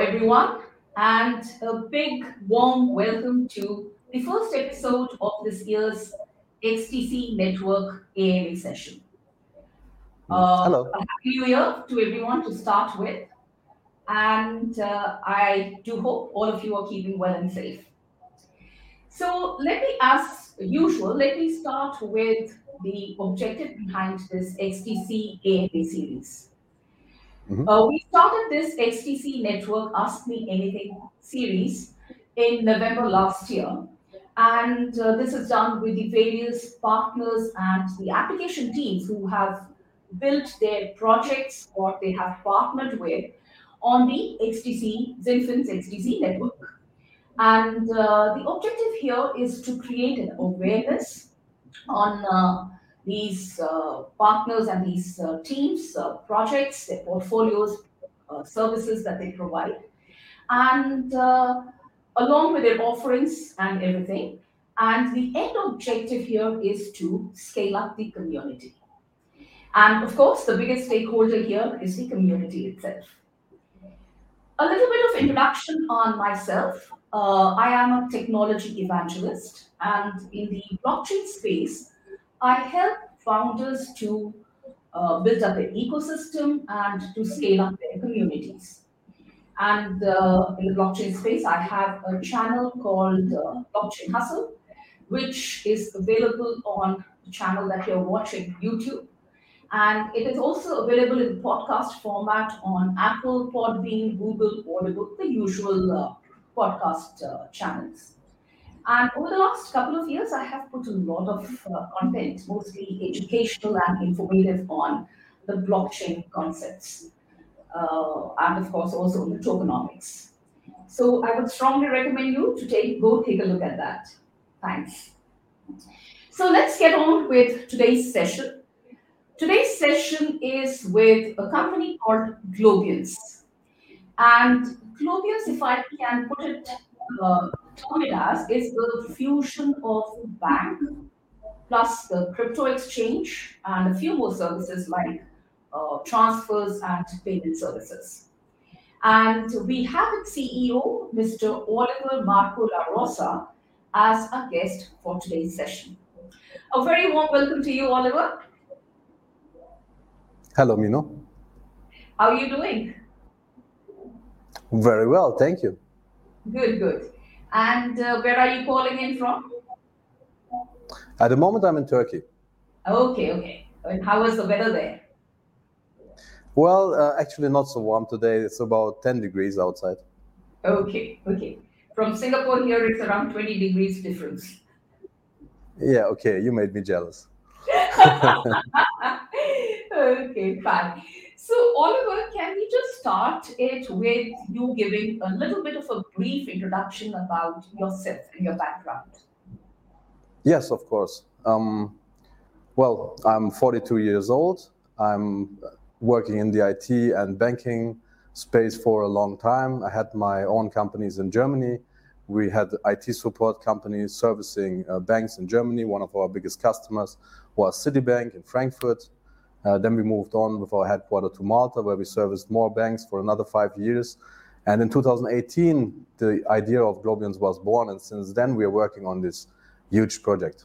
everyone, and a big warm welcome to the first episode of this year's XDC Network AMA session. Hello. A happy new year to everyone to start with, and uh, I do hope all of you are keeping well and safe. So let me, as usual, let me start with the objective behind this XDC AMA series. Mhm. Uh, we started this XDC Network Ask Me Anything series in November last year. And uh, this is done with the various partners and the application teams who have built their projects or they have partnered with on the XDC, XinFin's XDC network. And uh, the objective here is to create an awareness on uh, these uh, partners and these uh, teams, uh, projects, their portfolios, services that they provide, and along with their offerings and everything. And the end objective here is to scale up the community. And of course, the biggest stakeholder here is the community itself. A little bit of introduction on myself. Uh, I am a technology evangelist, and in the blockchain space, I help founders to uh, build up their ecosystem and to scale up their communities. And uh, in the blockchain space, I have a channel called uh, Blockchain Hustle, which is available on the channel that you're watching, YouTube. And it is also available in podcast format on Apple, Podbean, Google, Audible, the usual uh, podcast uh, channels. And over the last couple of years, I have put a lot of uh, content, mostly educational and informative, on the blockchain concepts. Uh, and of course, also on the tokenomics. So I would strongly recommend you to take go take a look at that. Thanks. So let's get on with today's session. Today's session is with a company called Globiance. And Globiance, if I can put it, uh, term it as, is the fusion of bank plus the crypto exchange and a few more services like uh, transfers and payment services. And we have its CEO, Mr. Oliver Marco La Rosa, as a guest for today's session. A very warm welcome to you, Oliver. Hello, Mino. How are you doing? Very well, thank you. Good, good. And uh, where are you calling in from? At the moment, I'm in Turkey. Okay, okay. And how is the weather there? Well, uh, actually, not so warm today. It's about 10 degrees outside. Okay, okay. From Singapore here, it's around 20 degrees difference. Yeah, okay, you made me jealous. okay, fine. So, Oliver, can we just start it with you giving a little bit of a brief introduction about yourself and your background? Yes, of course. Um, well, I'm 42 years old. I'm working in the IT and banking space for a long time. I had my own companies in Germany. We had IT support companies servicing uh, banks in Germany. One of our biggest customers was Citibank in Frankfurt. Uh, then we moved on with our headquarters to Malta, where we serviced more banks for another five years. And in 2018, the idea of Globiance was born, and since then we are working on this huge project.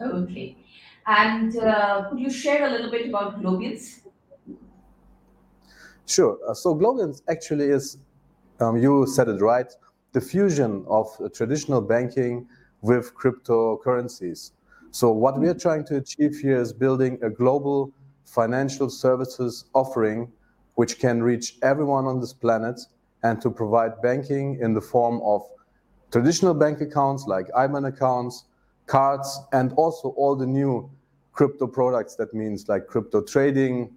Okay. And uh, could you share a little bit about Globiance? Sure. Uh, so Globiance actually is, um, you said it right, the fusion of traditional banking with cryptocurrencies. So what we are trying to achieve here is building a global financial services offering which can reach everyone on this planet and to provide banking in the form of traditional bank accounts like IBAN accounts, cards, and also all the new crypto products. That means like crypto trading,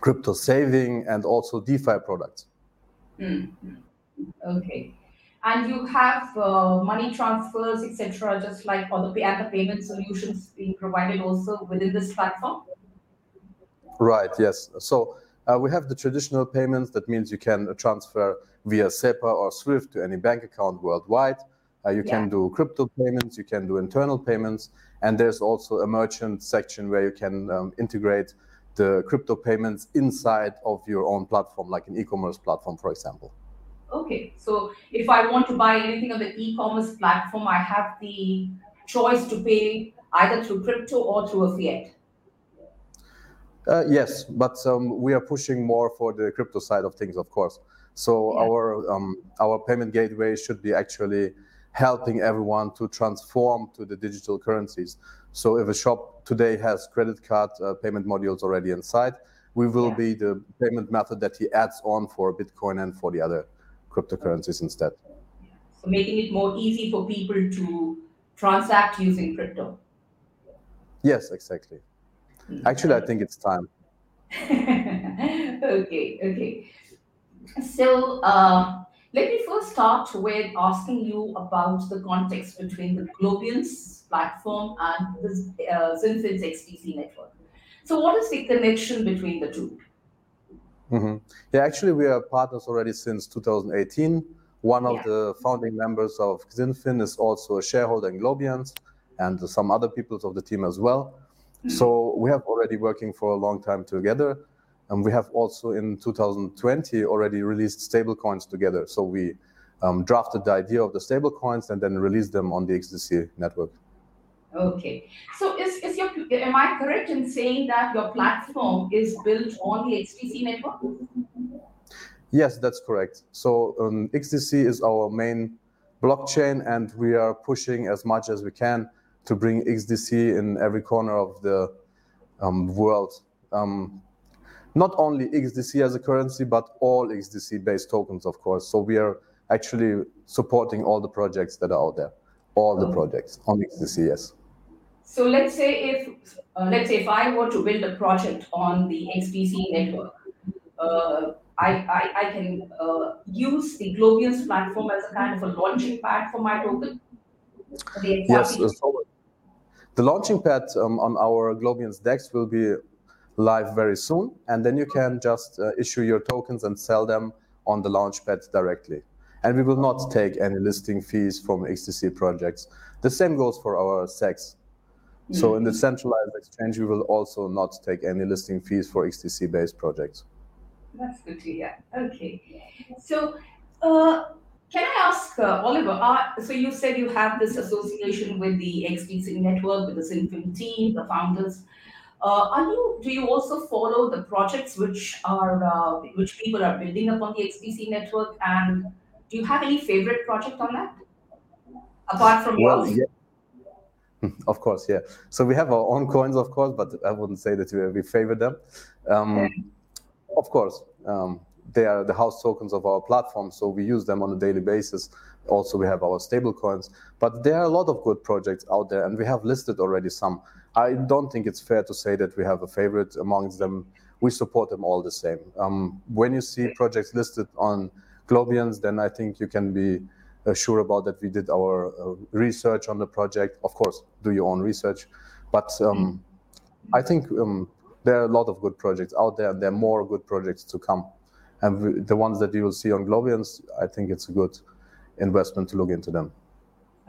crypto saving, and also DeFi products. Mm. Okay. And you have uh, money transfers, etc., just like all the pay and the payment solutions being provided also within this platform? Right, yes. So uh, we have the traditional payments. That means you can transfer via SEPA or SWIFT to any bank account worldwide. Uh, you Yeah. can do crypto payments, you can do internal payments, and there's also a merchant section where you can um, integrate the crypto payments inside of your own platform, like an e-commerce platform, for example. Okay, so if I want to buy anything on the e-commerce platform, I have the choice to pay either through crypto or through a fiat. Uh, yes, but um, we are pushing more for the crypto side of things, of course. So yeah. our um, our payment gateway should be actually helping everyone to transform to the digital currencies. So if a shop today has credit card uh, payment modules already inside, we will yeah. be the payment method that he adds on for Bitcoin and for the other cryptocurrencies instead. So making it more easy for people to transact using crypto. Yes, exactly. Actually, I think it's time. okay, okay. So uh, let me first start with asking you about the context between the Globiance platform and the uh, XinFin's XDC network. So, what is the connection between the 2 mm-hmm. Yeah, actually, we are partners already since 2018. One of yeah. the founding members of XinFin is also a shareholder in Globiance and some other people of the team as well. So we have already working for a long time together. And we have also in 2020 already released stablecoins together. So we um, drafted the idea of the stablecoins and then released them on the XDC network. Okay. So is, is your am I correct in saying that your platform is built on the XDC network? Yes, that's correct. So um, XDC is our main blockchain, and we are pushing as much as we can to bring XDC in every corner of the um, world. Um, not only XDC as a currency, but all XDC-based tokens, of course. So we are actually supporting all the projects that are out there, all the oh. projects on XDC, yes. So let's say if uh, let's say if I were to build a project on the XDC network, uh, I, I, I can uh, use the Globiance platform as a kind of a launching pad for my token. Yes, so the launching pad um, on our Globiance DEX will be live very soon, and then you can just uh, issue your tokens and sell them on the launchpad directly. And we will not take any listing fees from XDC projects. The same goes for our CEX. So in the mm-hmm. centralized exchange, we will also not take any listing fees for XDC-based projects. That's good to hear. Okay. So uh, can I ask, uh, Oliver, uh, so you said you have this association with the XDC network, with the XinFin team, the founders. Uh, are you, do you also follow the projects which are, uh, which people are building upon the XDC network? And do you have any favorite project on that? Apart from well, yours? Yeah. Of course, yeah. So we have our own coins, of course, but I wouldn't say that we, we favor them. Um, okay. Of course, um, they are the house tokens of our platform, so we use them on a daily basis. Also, we have our stable coins, but there are a lot of good projects out there, and we have listed already some. I don't think it's fair to say that we have a favorite amongst them. We support them all the same. Um, when you see projects listed on Globiance, then I think you can be uh, sure about that we did our uh, research on the project. Of course, do your own research, but um, I think um, there are a lot of good projects out there, and there are more good projects to come and the ones that you will see on Globiance, I think it's a good investment to look into them.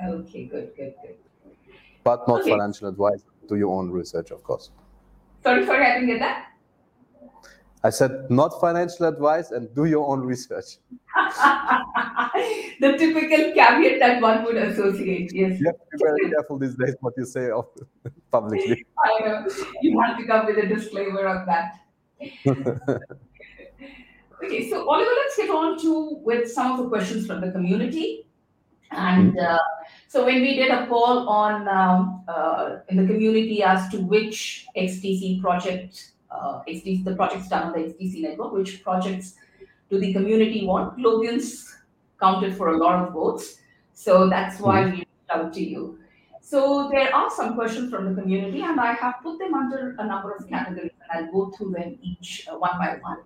Okay, good, good, good. But not okay. financial advice. Do your own research, of course. Sorry, sorry, I didn't get that. I said not financial advice and do your own research. the typical caveat that one would associate. Yes. You have to be very careful these days what you say publicly. I know. You have to come with a disclaimer on that. Okay, so Oliver, let's get on to with some of the questions from the community. And mm-hmm. uh, so when we did a poll on um, uh, in the community as to which XDC project, uh, XDC, the projects done on the XDC network, which projects do the community want? Globiance counted for a lot of votes. So that's why mm-hmm. we reached out to you. So there are some questions from the community, and I have put them under a number of categories, and I'll go through them each uh, one by one.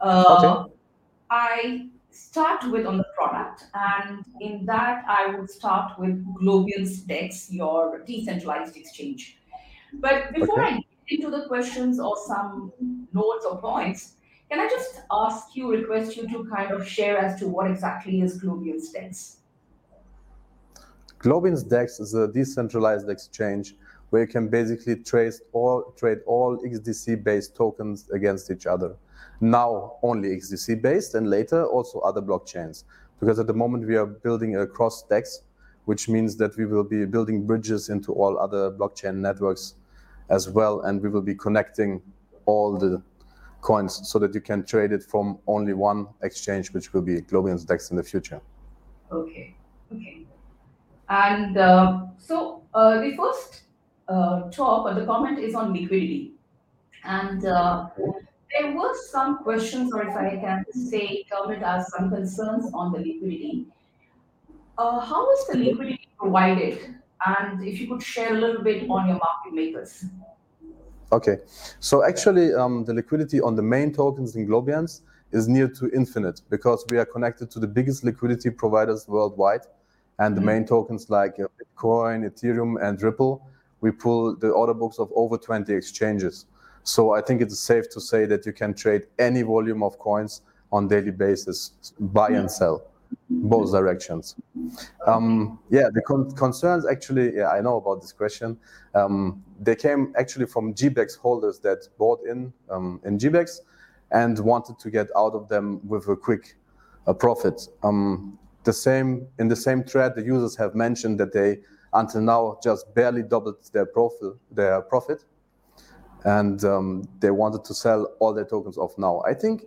Uh, okay. I start with on the product, and in that I would start with Globiance Dex, your decentralized exchange. But before okay. I into the questions or some notes or points, can I just ask you, request you to kind of share as to what exactly is Globiance Dex? Globiance Dex is a decentralized exchange where you can basically trace all, trade all XDC-based tokens against each other. Now only XDC-based, and later also other blockchains. Because at the moment we are building a cross DEX, which means that we will be building bridges into all other blockchain networks as well, and we will be connecting all the coins so that you can trade it from only one exchange, which will be Globiance DEX in the future. Okay, okay. And uh, so uh, the first uh, talk or the comment is on liquidity. And uh, there were some questions, or if I can say, term it as some concerns on the liquidity. Uh, how is the liquidity provided? And if you could share a little bit on your market makers. Okay, so actually um, the liquidity on the main tokens in Globiance is near to infinite because we are connected to the biggest liquidity providers worldwide. And the mm-hmm. main tokens like uh, Bitcoin, Ethereum, and Ripple, we pull the order books of over 20 exchanges. So I think it's safe to say that you can trade any volume of coins on daily basis, buy and sell, both directions. Um, yeah, the con- concerns actually, yeah, I know about this question. Um, they came actually from GBEX holders that bought in um, in GBEX and wanted to get out of them with a quick uh, profit. Um, the same in the same thread, the users have mentioned that they until now just barely doubled their profit, their profit, and um, they wanted to sell all their tokens off now. I think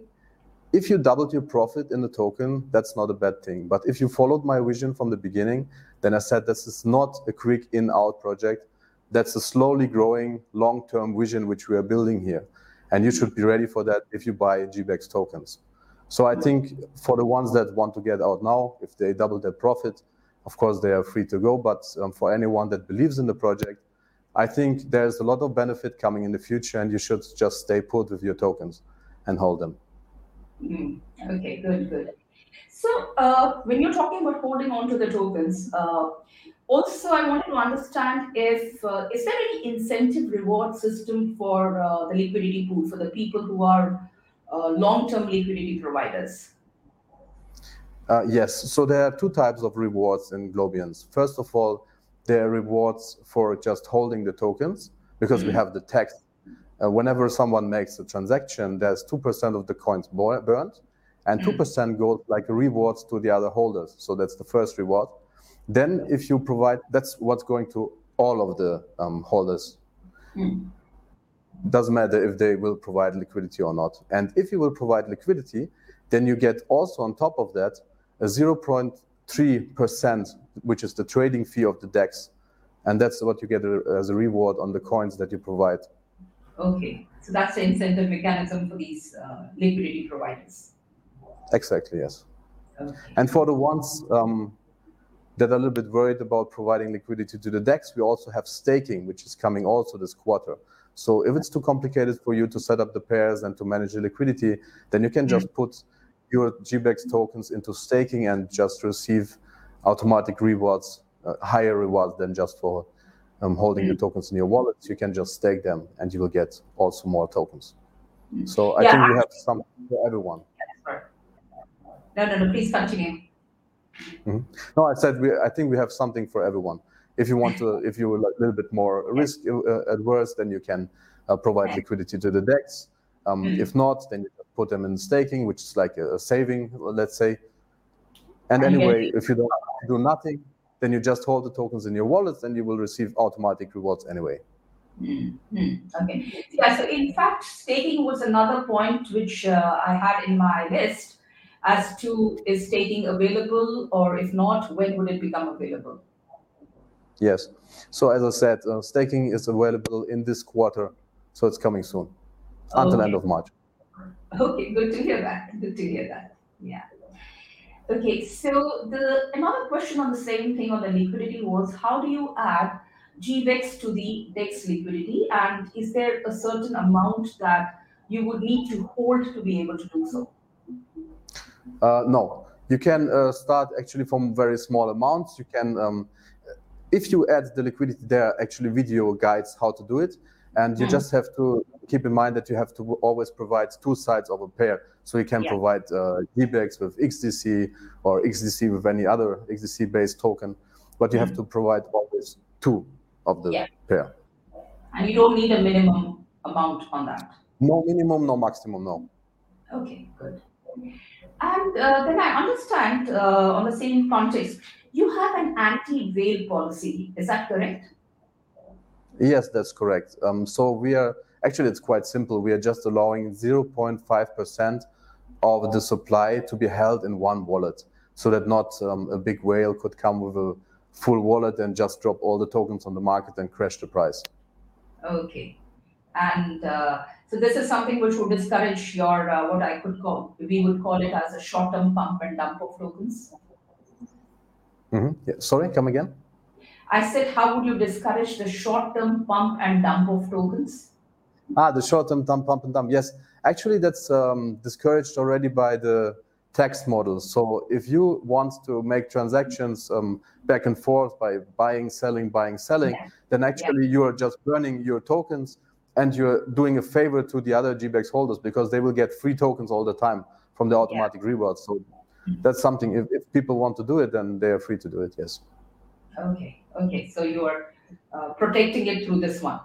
if you doubled your profit in the token, that's not a bad thing. But if you followed my vision from the beginning, then I said this is not a quick in-out project. That's a slowly growing long-term vision which we are building here. And you should be ready for that if you buy GBEX tokens. So I think for the ones that want to get out now, if they double their profit, of course they are free to go. But um, for anyone that believes in the project, I think there's a lot of benefit coming in the future, and you should just stay put with your tokens and hold them. Mm, okay, good, good. So uh, when you're talking about holding on to the tokens, uh, also I wanted to understand if uh, is there any incentive reward system for uh, the liquidity pool for the people who are uh, long-term liquidity providers? Uh, yes. So there are two types of rewards in Globiance. First of all, there are rewards for just holding the tokens because mm-hmm. we have the tax uh, whenever someone makes a transaction, there's 2% of the coins burned, and 2% mm. goes like rewards to the other holders. So that's the first reward. Then, if you provide, that's what's going to all of the um, holders. Mm. Doesn't matter if they will provide liquidity or not. And if you will provide liquidity, then you get also on top of that a 0.3%, which is the trading fee of the DEX. And that's what you get as a reward on the coins that you provide. Okay, so that's the incentive mechanism for these uh, liquidity providers. Exactly, yes. Okay. And for the ones um, that are a little bit worried about providing liquidity to the DEX, we also have staking, which is coming also this quarter. So if it's too complicated for you to set up the pairs and to manage the liquidity, then you can just mm. put your GBEX tokens into staking and just receive automatic rewards, uh, higher rewards than just for um, holding the mm. tokens in your wallet, you can just stake them and you will get also more tokens. Mm. So I yeah, think we have something for everyone. No, no, no, please continue. Mm-hmm. No, I said we, I think we have something for everyone. If you want to, if you're a little bit more risk uh, adverse, then you can uh, provide liquidity to the DEX. Um, mm. If not, then you put them in staking, which is like a, a saving, let's say. And anyway, if you don't do nothing, then you just hold the tokens in your wallets and you will receive automatic rewards anyway. Mm-hmm. Okay. Yeah. So in fact, staking was another point which uh, I had in my list as to is staking available or if not, when would it become available? Yes. So as I said, uh, staking is available in this quarter, so it's coming soon, until okay. end of March. Okay. Good to hear that. Good to hear that. Yeah. Okay, so the another question on the same thing on the liquidity was how do you add GBEX to the DEX liquidity, and is there a certain amount that you would need to hold to be able to do so? Uh, no, you can uh, start actually from very small amounts. You can, um, if you add the liquidity, there are actually video guides how to do it, and you mm. just have to keep in mind that you have to always provide two sides of a pair. So you can yeah. provide uh, GBEX with XDC or XDC with any other XDC based token, but you mm have to provide always two of the yeah. pair. And you don't need a minimum amount on that. No minimum, no maximum, no. Okay, good. And uh, then I understand uh, on the same context, you have an anti-whale policy. Is that correct? Yes, that's correct. Um, so we are actually it's quite simple. We are just allowing 0.5% of the supply to be held in one wallet, so that not um, a big whale could come with a full wallet and just drop all the tokens on the market and crash the price. Okay, and uh, so this is something which would discourage your uh, what I could call we would call it as a short-term pump and dump of tokens. Mm-hmm. Yeah. Sorry, come again. I said, how would you discourage the short-term pump and dump of tokens? Ah, the short-term dump, pump and dump. Yes, actually, that's um, discouraged already by the tax model. So if you want to make transactions um, back and forth by buying, selling, buying, selling, yeah. then actually yeah. you are just burning your tokens and you're doing a favor to the other GBEX holders because they will get free tokens all the time from the automatic yeah. rewards. So that's something. If, if people want to do it, then they are free to do it. Yes. Okay. Okay. So you are uh, protecting it through this one,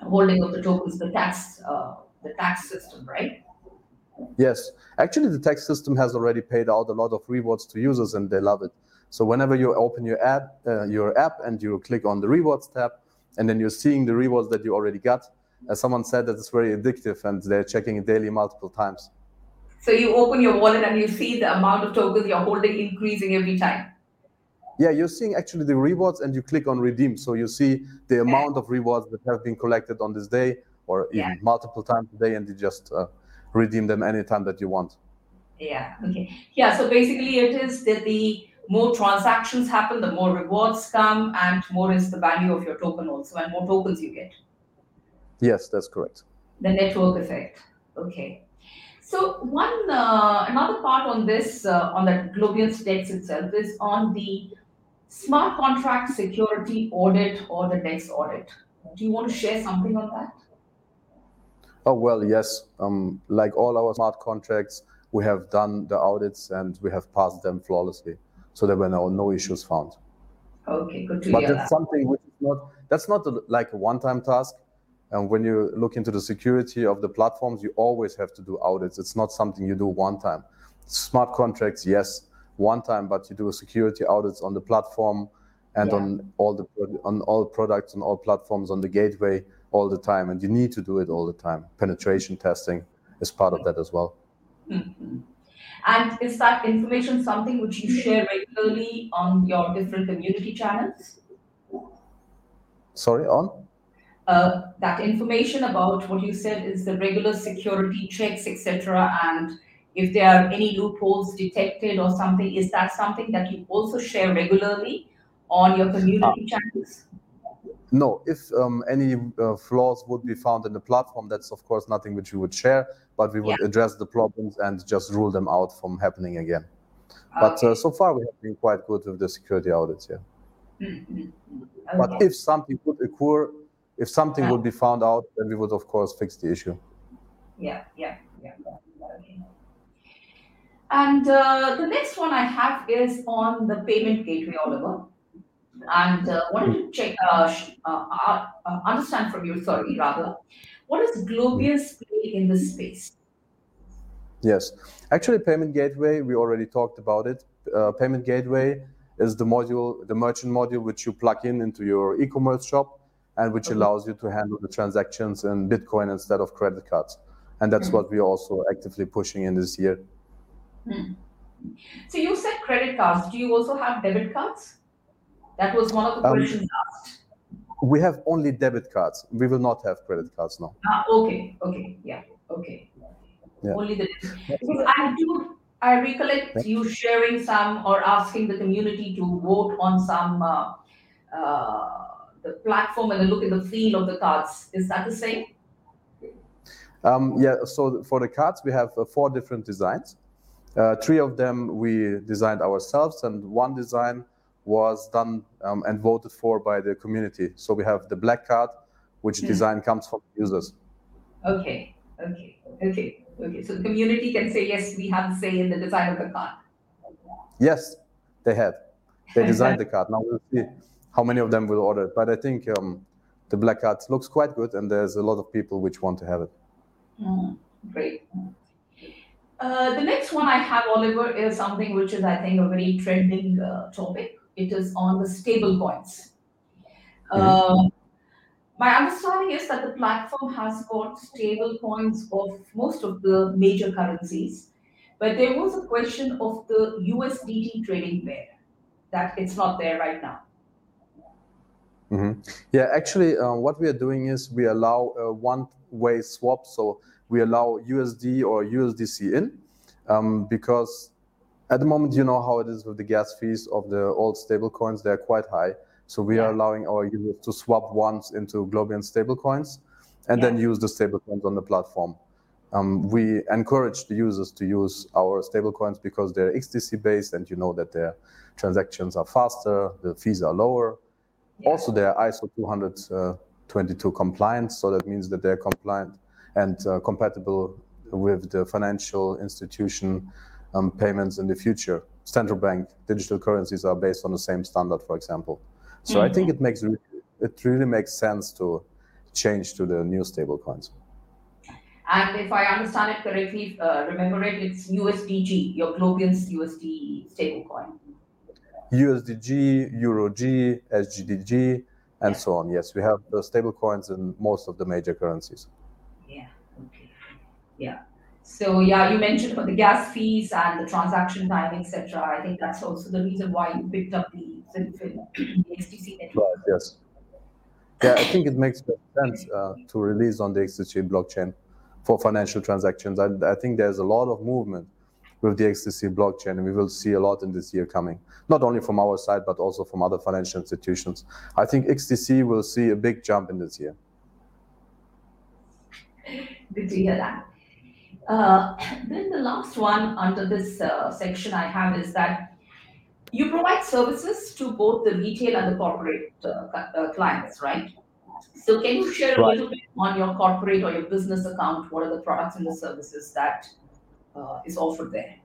holding of the tokens, the tax, uh, the tax system, right? Yes. Actually, the tax system has already paid out a lot of rewards to users, and they love it. So whenever you open your app, uh, your app, and you click on the rewards tab, and then you're seeing the rewards that you already got, as someone said, that it's very addictive, and they're checking it daily multiple times. So you open your wallet and you see the amount of tokens you're holding increasing every time. Yeah, you're seeing actually the rewards and you click on redeem. So you see the amount of rewards that have been collected on this day or even yeah. multiple times a day and you just uh, redeem them anytime that you want. Yeah, okay. Yeah, so basically it is that the more transactions happen, the more rewards come and more is the value of your token also and more tokens you get. Yes, that's correct. The network effect. Okay. So one uh, another part on this uh, on the Globiance DEX itself is on the smart contract security audit or the DEX audit. Do you want to share something on that? Oh well, yes. Um, like all our smart contracts, we have done the audits and we have passed them flawlessly, so there were no no issues found. Okay, good to but hear. But that's that. something which is not that's not a, like a one-time task. And when you look into the security of the platforms, you always have to do audits. It's not something you do one time. Smart contracts, yes, one time, but you do a security audits on the platform and yeah. on all the on all products on all platforms on the gateway all the time, and you need to do it all the time. Penetration testing is part of that as well. Mm-hmm. And is that information something which you share regularly on your different community channels? Sorry, on? uh, that information about what you said is the regular security checks, etc., and if there are any loopholes detected or something, is that something that you also share regularly on your community uh, channels? No, if um, any uh, flaws would be found in the platform, that's of course nothing which we would share, but we would yeah. address the problems and just rule them out from happening again. But uh, so far, we have been quite good with the security audits, yeah. Mm-hmm. Okay. But if something would occur, if something would be found out, then we would of course fix the issue. Yeah, yeah, yeah. Okay. And uh, the next one I have is on the payment gateway, Oliver. And uh, wanted to check, uh, uh, uh, uh, understand from you, sorry, rather, what is Globiance play in this space? Yes, actually, payment gateway. We already talked about it. payment gateway is the module, the merchant module, which you plug in into your e-commerce shop and which okay. allows you to handle the transactions in Bitcoin instead of credit cards. And that's mm-hmm. what we're also actively pushing in this year. Hmm. So you said credit cards. Do you also have debit cards? That was one of the um, questions asked. We have only debit cards. We will not have credit cards now. Ah, okay, okay, yeah, okay. Yeah. Only the because I do. I recollect you sharing some or asking the community to vote on some uh, uh, the platform and the look and the feel of the cards. Is that the same? Um, yeah, so for the cards, we have uh, four different designs. Uh, three of them we designed ourselves, and one design was done um, and voted for by the community. So we have the black card, which mm-hmm. design comes from users. Okay, okay, okay, okay. So the community can say, yes, we have say in the design of the card. Yes, they have. They designed the card. Now we'll see how many of them will order. But I think um, the black card looks quite good, and there's a lot of people which want to have it. Mm, great. Uh, the next one I have, Oliver, is something which is, I think, a very trending uh, topic. It is on the stable coins. Uh, my understanding is that the platform has got stable coins of most of the major currencies, but there was a question of the USDT trading pair that it's not there right now. Mm-hmm. Yeah, actually, uh, what we are doing is we allow a one-way swap. So we allow USD or USDC in um, because at the moment, you know how it is with the gas fees of the old stable coins, they're quite high. So we yeah. are allowing our users to swap once into Globian stablecoins and yeah. then use the stablecoins on the platform. Um, we encourage the users to use our stablecoins because they're XDC based and you know that their transactions are faster, the fees are lower. Yeah. Also, they're ISO 222 compliant, so that means that they're compliant and uh, compatible with the financial institution um, payments in the future. Central bank digital currencies are based on the same standard, for example. So mm-hmm. I think it makes it really makes sense to change to the new stable coins. And if I understand it correctly, uh, remember it, it's USDG, your Globian's USD stablecoin. USDG, EuroG, SGDG, and yeah. so on. Yes, we have the stable coins in most of the major currencies. Yeah. Okay. Yeah. So yeah, you mentioned about the gas fees and the transaction time, etc. I think that's also the reason why you picked up the XDC network. Right. Yes. Yeah, I think it makes sense uh, to release on the XDC blockchain for financial transactions. I, I think there's a lot of movement with the XDC blockchain, and we will see a lot in this year coming, not only from our side, but also from other financial institutions. I think XDC will see a big jump in this year. Good to hear that. Uh, then the last one under this uh, section I have is that you provide services to both the retail and the corporate uh, uh clients, right? So can you share right. a little bit on your corporate or your business account? What are the products and the services that uh, is offered there?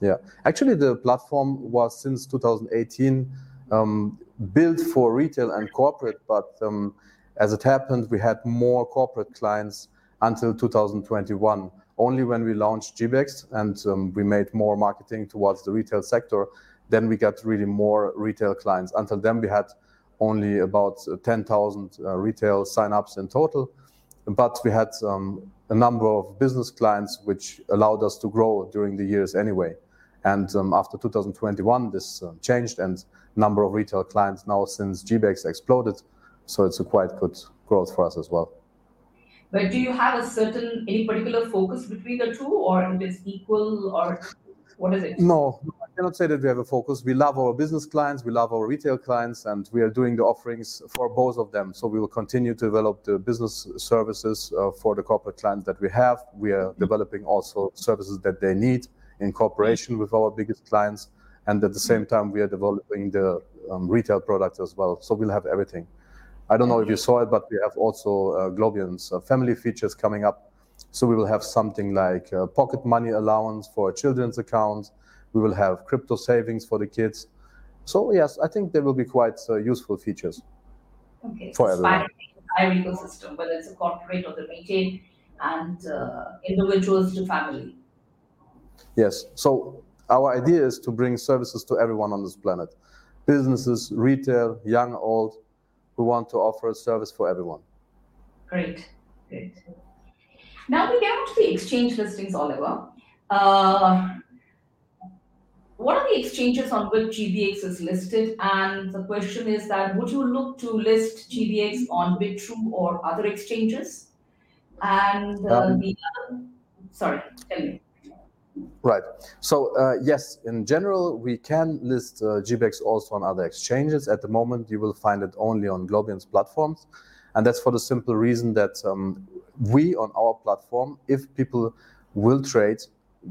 Yeah, actually, the platform was since 2018 um, built for retail and corporate, but um, as it happened, we had more corporate clients until 2021. Only when we launched GBEX and um, we made more marketing towards the retail sector, then we got really more retail clients. Until then, we had only about 10,000 uh, retail signups in total, but we had um, a number of business clients which allowed us to grow during the years anyway. And um, after 2021, this uh, changed, and number of retail clients now since GBEX exploded. So it's a quite good growth for us as well. But do you have a certain any particular focus between the two, or it is equal, or what is it? No, I cannot say that we have a focus. We love our business clients, we love our retail clients, and we are doing the offerings for both of them. So we will continue to develop the business services uh, for the corporate clients that we have. We are developing also services that they need in cooperation with our biggest clients, and at the same time, we are developing the um, retail products as well. So we'll have everything. I don't know if you saw it, but we have also uh, Globian's uh, family features coming up. So we will have something like uh, pocket money allowance for a children's account. We will have crypto savings for the kids. So yes, I think there will be quite uh, useful features okay. for everyone. Entire ecosystem, whether it's a corporate or the retail, and uh, individuals to family. Yes. So our idea is to bring services to everyone on this planet businesses, retail, young, old, we want to offer a service for everyone. Great, great. Now we get on to the exchange listings, Oliver. Uh, what are the exchanges on which GBEX is listed? And the question is that would you look to list GBEX on Bitrue or other exchanges? And uh, um, the other, sorry, tell me. Right. So uh, yes, in general, we can list uh, GBEX also on other exchanges. At the moment, you will find it only on Globian's platforms, and that's for the simple reason that um, we on our platform, if people will trade,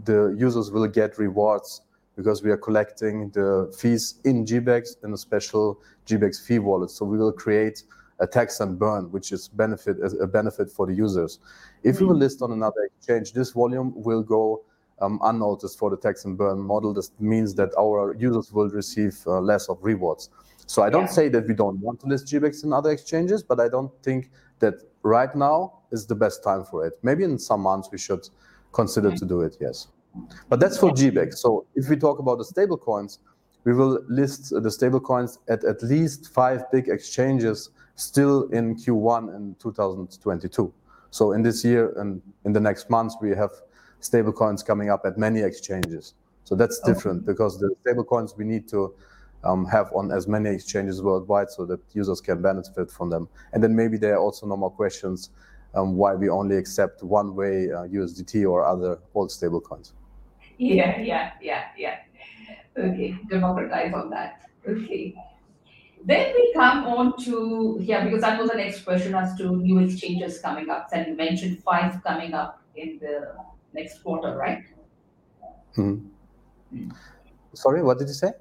the users will get rewards because we are collecting the fees in GBEX in a special GBEX fee wallet. So we will create a tax and burn, which is benefit a benefit for the users. If we will list on another exchange, this volume will go unnoticed for the tax and burn model. This means that our users will receive uh, less of rewards. So I don't Yeah. say that we don't want to list GBEX in other exchanges, but I don't think that right now is the best time for it. Maybe in some months we should consider to do it, yes. But that's for GBEX. So if we talk about the stable coins, we will list the stable coins at at least five big exchanges still in Q1 in 2022. So in this year and in the next months, we have stable coins coming up at many exchanges. So that's different because the stable coins we need to um, have on as many exchanges worldwide so that users can benefit from them. And then maybe there are also no more questions um, why we only accept one way uh, USDT or other old stable coins. Yeah, yeah, yeah, yeah. Okay, democratize on that. Okay. Then we come on to, yeah, because that was the next question as to new exchanges coming up. And you mentioned five coming up in the next quarter, right? Mhm. Sorry, what did you say?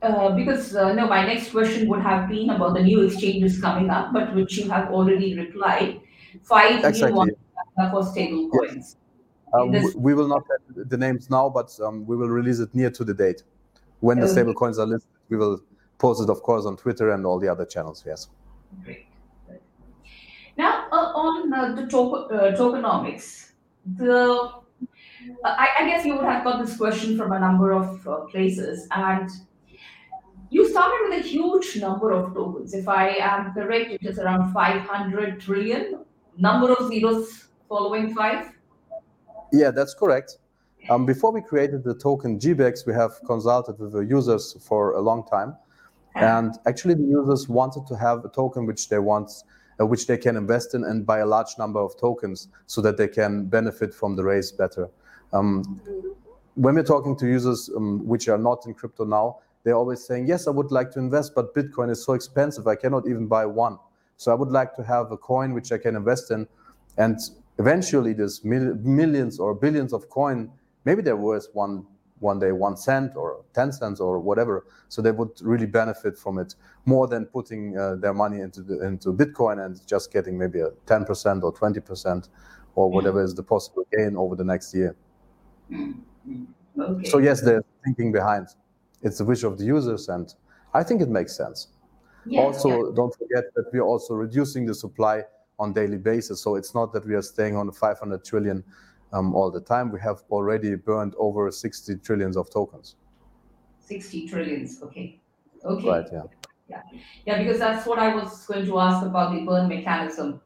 Uh, because uh, no, my next question would have been about the new exchanges coming up, but which you have already replied. Five new ones for stable Yes. coins. Um, This- we will not have the names now, but um, we will release it near to the date. When the Okay. stable coins are listed, we will post it, of course, on Twitter and all the other channels. Yes. Great. Now, uh, on uh, the to- uh, tokenomics, the I, I guess you would have got this question from a number of uh, places, and you started with a huge number of tokens. If I am correct, it is around 500 trillion. Number of zeros following five. Yeah, that's correct. Um, before we created the token GBEX, we have consulted with the users for a long time, and actually the users wanted to have a token which they want, uh, which they can invest in, and buy a large number of tokens so that they can benefit from the race better. Um, when we're talking to users um, which are not in crypto now, they're always saying, "Yes, I would like to invest, but Bitcoin is so expensive, I cannot even buy one. So I would like to have a coin which I can invest in." And eventually, this mil- millions or billions of coin, maybe they're worth one one day one cent or ten cents or whatever. So they would really benefit from it more than putting uh, their money into the, into Bitcoin and just getting maybe a ten percent or twenty percent or whatever is the possible gain over the next year. Okay. So yes, there's thinking behind. It's the wish of the users, and I think it makes sense. Yeah, also, yeah. don't forget that we are also reducing the supply on daily basis. So it's not that we are staying on 500 trillion um, all the time. We have already burned over 60 trillions of tokens. 60 trillions. Okay. Okay. Right? Yeah. Yeah, because that's what I was going to ask about the burn mechanism.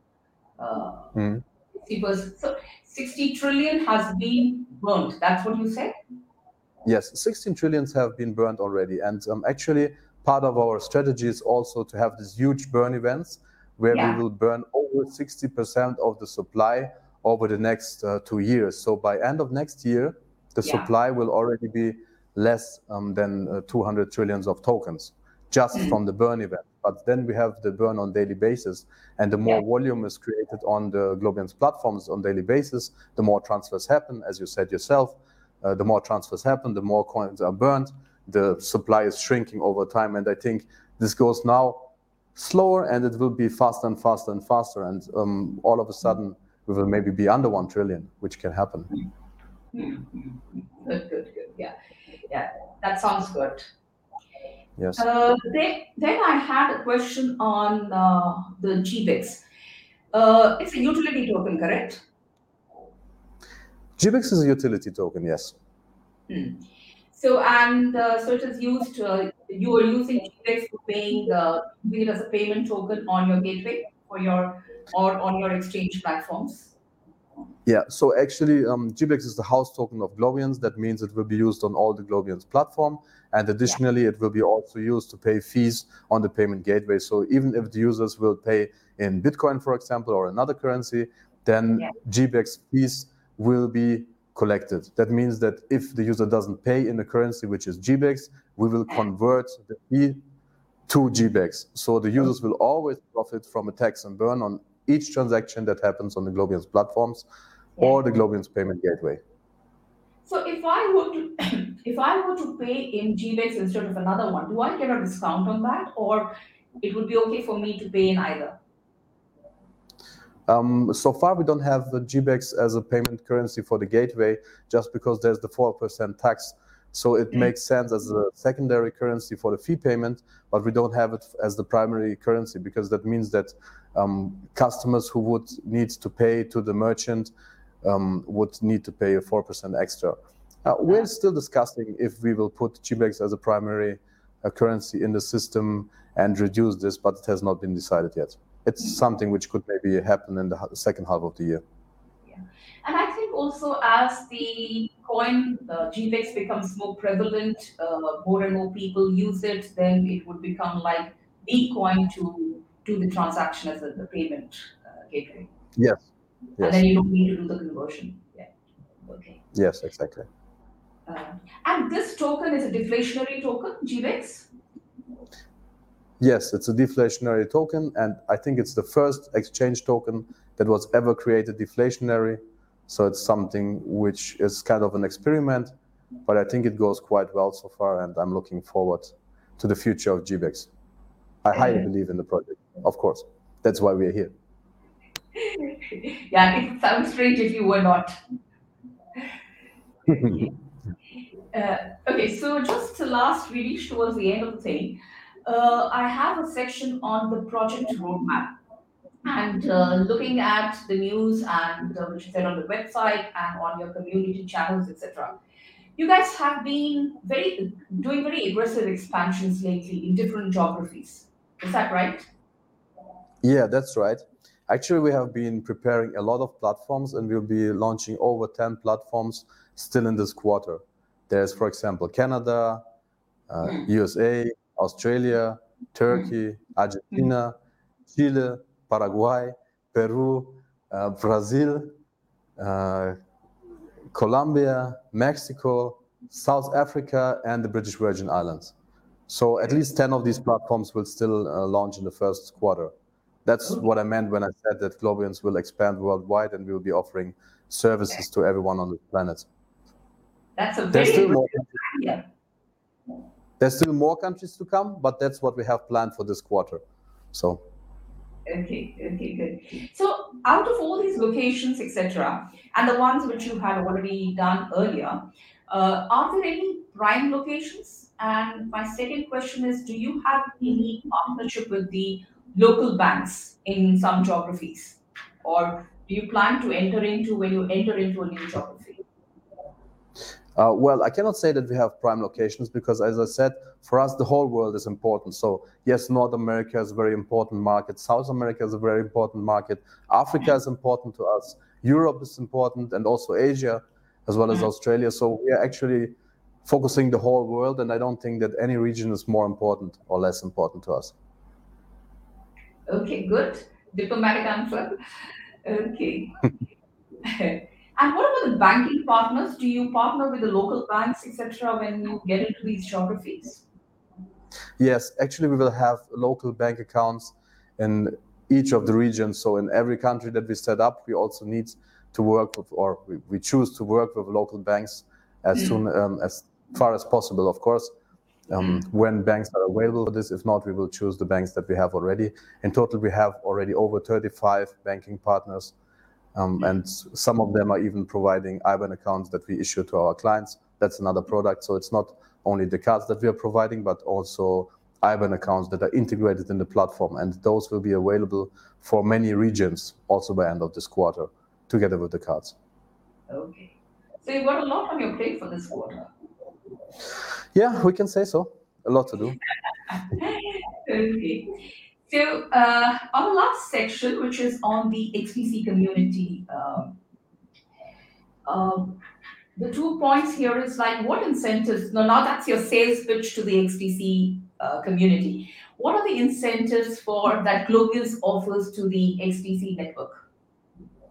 Uh. 60%. So 60 trillion has been burned. That's what you said? Yes, 16 trillions have been burned already, and um, actually, part of our strategy is also to have these huge burn events where Yeah. we will burn over 60% of the supply over the next uh, two years. So by end of next year, the Yeah. supply will already be less um, than uh, 200 trillions of tokens just Mhm. from the burn event. But then we have the burn on daily basis, and the more Yeah. volume is created on the Globiance platforms on daily basis, the more transfers happen, as you said yourself. Uh, the more transfers happen, the more coins are burned. The supply is shrinking over time, and I think this goes now slower, and it will be faster and faster and faster. And um, all of a sudden, we will maybe be under one trillion, which can happen. Good, good, good. Yeah. Yeah. That sounds good. Yes. Uh, then, then I had a question on uh, the GBEX. Uh, it's a utility token, correct? GBEX is a utility token, yes. Hmm. So and uh, so it is used. Uh, you are using GBEX for paying, uh, using it as a payment token on your gateway for your or on your exchange platforms. Yeah, so actually, um, GBEX is the house token of Globiance. That means it will be used on all the Globiance platform. And additionally, it will be also used to pay fees on the payment gateway. So even if the users will pay in Bitcoin, for example, or another currency, then Yeah. GBEX fees will be collected. That means that if the user doesn't pay in a currency which is GBEX, we will convert the fee to GBEX. So the users will always profit from a tax and burn on each transaction that happens on the Globiance platforms or the Globiance payment gateway. So if I were to if I were to pay in GBEX instead of another one, do I get a discount on that, or it would be okay for me to pay in either? Um, so far, we don't have the GBEX as a payment currency for the gateway, just because there's the four percent tax So it makes sense as a secondary currency for the fee payment, but we don't have it as the primary currency because that means that um, customers who would need to pay to the merchant um, would need to pay a 4% extra. Uh, we're still discussing if we will put GBEX as a primary uh, currency in the system and reduce this, but it has not been decided yet. It's something which could maybe happen in the second half of the year. Yeah. And I think also as the coin uh, GBEX becomes more prevalent, uh, more and more people use it, then it would become like the coin to do the transaction as a the payment uh, gateway. Yes. yes. And then you don't need to do the conversion. Yeah. Okay. Yes, exactly. Uh, and this token is a deflationary token, GBEX? Yes, it's a deflationary token, and I think it's the first exchange token that was ever created deflationary. So it's something which is kind of an experiment, but I think it goes quite well so far, and I'm looking forward to the future of GBEX. I highly believe in the project, of course. That's why we're here. yeah, it sounds strange if you were not. uh, okay, so just to last, reached towards the end of the thing. Uh, I have a section on the project roadmap and uh, looking at the news and uh, which is there on the website and on your community channels, etc. You guys have been very doing very aggressive expansions lately in different geographies. Is that right? Yeah, that's right. Actually, we have been preparing a lot of platforms and we'll be launching over 10 platforms still in this quarter. There's, for example, Canada, uh, USA, Australia, Turkey, Argentina, Chile, Paraguay, Peru, uh, Brazil, uh, Colombia, Mexico, South Africa, and the British Virgin Islands. So at least 10 of these platforms will still uh, launch in the first quarter. That's what I meant when I said that Globiance will expand worldwide and we will be offering services to everyone on the planet. That's a very good idea. There's still more countries to come, but that's what we have planned for this quarter. So. Okay, okay, good. So, out of all these locations, etc., and the ones which you had already done earlier, uh, are there any prime locations? And my second question is Do you have any partnership with the local banks in some geographies? Or do you plan to enter into when you enter into a new geography? Uh, well, I cannot say that we have prime locations because, as I said, for us the whole world is important. So yes, North America is a very important market. South America is a very important market. Africa is important to us. Europe is important, and also Asia, as well as mm-hmm. Australia. So we are actually focusing the whole world, and I don't think that any region is more important or less important to us. Okay, good. Diplomatic answer. Okay. And what about the banking partners? Do you partner with the local banks, etc., when you get into these geographies? Yes, actually, we will have local bank accounts in each of the regions. So, in every country that we set up, we also need to work with, or we, we choose to work with local banks as mm. soon um, as far as possible, of course. Um, mm. when banks are available for this. If not, we will choose the banks that we have already. In total, we have already over 35 banking partners um, and some of them are even providing IBAN accounts that we issue to our clients. That's another product. So it's not only the cards that we are providing, but also IBAN accounts that are integrated in the platform. And those will be available for many regions also by end of this quarter, together with the cards. Okay. So you've got a lot on your plate for this quarter. Yeah, we can say so. A lot to do. okay. So uh, on the last section, which is on the XDC community, um, um, the two points here is like what incentives, no, now that's your sales pitch to the XDC uh, community. What are the incentives for that Globiance offers to the XDC network,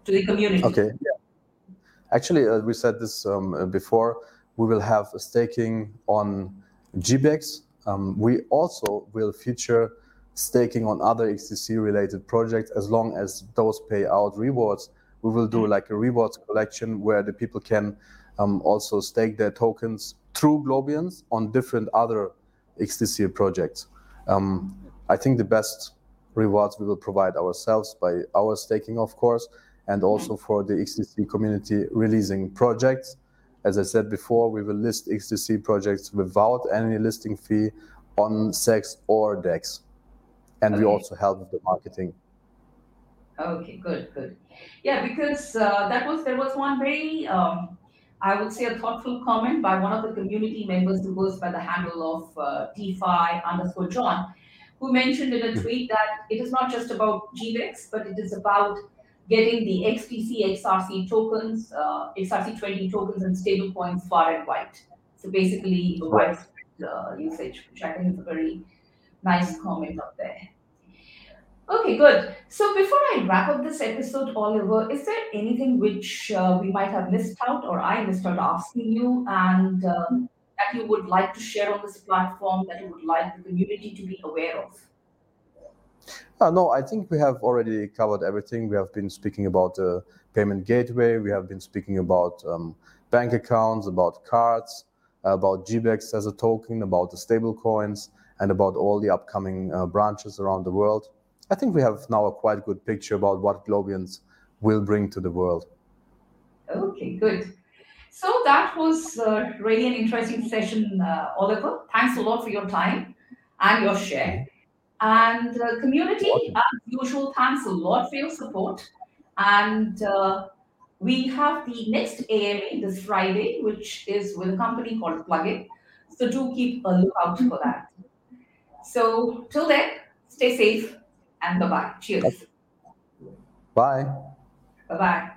to the community? Okay. Actually, uh, we said this um, before, we will have staking on GBEX. Um, we also will feature staking on other XDC related projects as long as those pay out rewards. We will do mm. like a rewards collection where the people can um, also stake their tokens through Globiance on different other XDC projects. Um, I think the best rewards we will provide ourselves by our staking, of course, and also for the XDC community releasing projects As I said before, we will list XDC projects without any listing fee on CEX or DEX. And we also help with the marketing. Okay, good, good. Yeah, because uh, that was there was one very um, I would say a thoughtful comment by one of the community members who goes by the handle of uh, DeFi underscore John, who mentioned in a tweet that it is not just about GBEX, but it is about getting the XDC XRC tokens, uh, XRC20 tokens and stable coins far and wide. So basically, a widespread uh, usage, which I think is a very nice comment up there. Okay, good. So before I wrap up this episode, Oliver, is there anything which uh, we might have missed out or I missed out asking you and um, that you would like to share on this platform that you would like the community to be aware of? Uh, no, I think we have already covered everything. We have been speaking about the payment gateway. We have been speaking about um, bank accounts, about cards, about GBEX as a token, about the stable coins, and about all the upcoming uh, branches around the world. I think we have now a quite good picture about what Globiance will bring to the world. Okay, good. So that was uh, really an interesting session, uh, Oliver. Thanks a lot for your time and your share. And uh, community, as usual, thanks a lot for your support. And uh, we have the next AMA this Friday, which is with a company called Plugin. So do keep a lookout for that. So till then, stay safe and bye bye. Cheers. Bye. Bye bye.